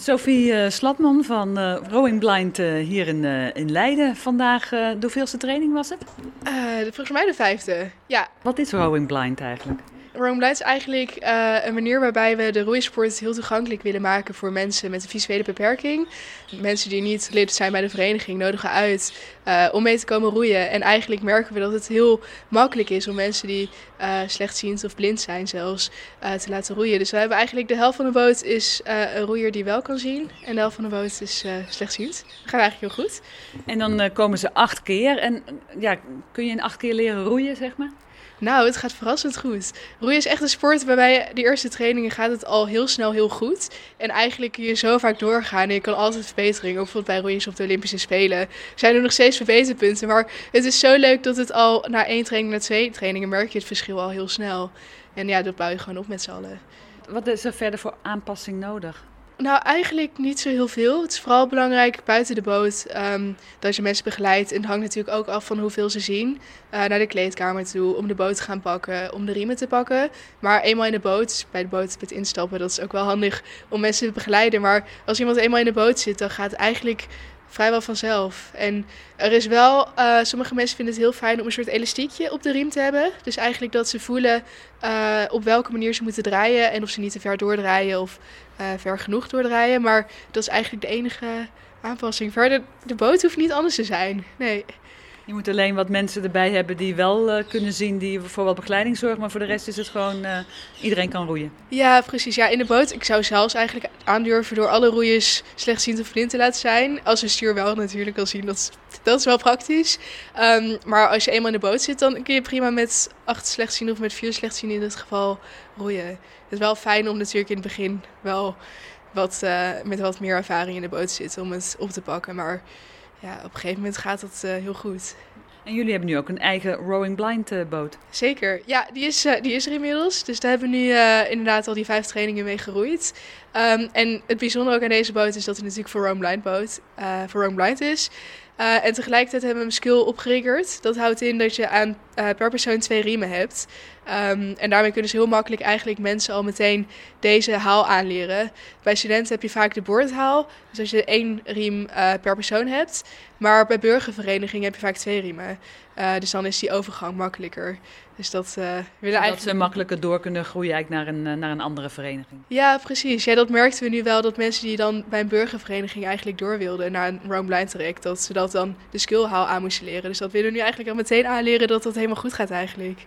Sophie uh, Slatman van uh, Rowing Blind uh, hier in, in Leiden. Vandaag, de hoeveelste training was het? volgens mij de vijfde, ja. Wat is Rowing Blind eigenlijk? Blind is eigenlijk een manier waarbij we de roeisport heel toegankelijk willen maken voor mensen met een visuele beperking. Mensen die niet lid zijn bij de vereniging nodigen uit om mee te komen roeien. En eigenlijk merken we dat het heel makkelijk is om mensen die slechtziend of blind zijn zelfs te laten roeien. Dus we hebben eigenlijk de helft van de boot is een roeier die wel kan zien en de helft van de boot is slechtziend. Dat gaat eigenlijk heel goed. En dan komen ze acht keer en ja, kun je in acht keer leren roeien zeg maar? Nou, het gaat verrassend goed. Roeien is echt een sport waarbij de eerste trainingen gaat het al heel snel heel goed. En eigenlijk kun je zo vaak doorgaan en je kan altijd verbetering. Bijvoorbeeld bij roeiers op de Olympische Spelen zijn er nog steeds verbeterpunten. Maar het is zo leuk dat het al na één training, na twee trainingen merk je het verschil al heel snel. En ja, dat bouw je gewoon op met z'n allen. Wat is er verder voor aanpassing nodig? Nou, eigenlijk niet zo heel veel. Het is vooral belangrijk buiten de boot um, dat je mensen begeleidt. En het hangt natuurlijk ook af van hoeveel ze zien. Uh, naar de kleedkamer toe, om de boot te gaan pakken, om de riemen te pakken. Maar eenmaal in de boot, dus bij de boot met instappen, dat is ook wel handig om mensen te begeleiden. Maar als iemand eenmaal in de boot zit, dan gaat eigenlijk vrijwel vanzelf. En er is wel, uh, sommige mensen vinden het heel fijn om een soort elastiekje op de riem te hebben. Dus eigenlijk dat ze voelen uh, op welke manier ze moeten draaien en of ze niet te ver doordraaien of uh, ver genoeg doordraaien. Maar dat is eigenlijk de enige aanpassing. Verder, de boot hoeft niet anders te zijn. Nee. Je moet alleen wat mensen erbij hebben die wel uh, kunnen zien, die voor wat begeleiding zorgen. Maar voor de rest is het gewoon, uh, iedereen kan roeien. Ja, precies. Ja, in de boot. Ik zou zelfs eigenlijk aandurven door alle roeiers slechtziend of blind te laten zijn. Als een stuur wel natuurlijk kan zien, dat is, wel praktisch. Um, maar als je eenmaal in de boot zit, dan kun je prima met acht slechtzienden of met vier slechtzienden in dit geval roeien. Het is wel fijn om natuurlijk in het begin wel wat, uh, met wat meer ervaring in de boot te zitten om het op te pakken. Maar ja, op een gegeven moment gaat dat uh, heel goed. En jullie hebben nu ook een eigen Rowing Blind uh, boot. Zeker, ja, die is, uh, die is er inmiddels. Dus daar hebben we nu inderdaad al die vijf trainingen mee geroeid. Um, en het bijzondere ook aan deze boot is dat hij natuurlijk voor Rowing Blind, boot, voor Rowing Blind is. Uh, en tegelijkertijd hebben we een skill opgeriggerd. Dat houdt in dat je aan, uh, per persoon twee riemen hebt. Um, en daarmee kunnen ze heel makkelijk eigenlijk mensen al meteen deze haal aanleren. Bij studenten heb je vaak de boordhaal. Dus als je één riem uh, per persoon hebt. Maar bij burgerverenigingen heb je vaak twee riemen. dus dan is die overgang makkelijker. Dus dat willen eigenlijk... Dat ze makkelijker door kunnen groeien eigenlijk naar een, naar een andere vereniging. Ja, precies. Ja, dat merkten we nu wel. Dat mensen die dan bij een burgervereniging eigenlijk door wilden naar een Rome Blind traject, dat ze dat dan de skillhaal aan moesten leren. Dus dat willen we nu eigenlijk al meteen aanleren dat dat helemaal goed gaat eigenlijk.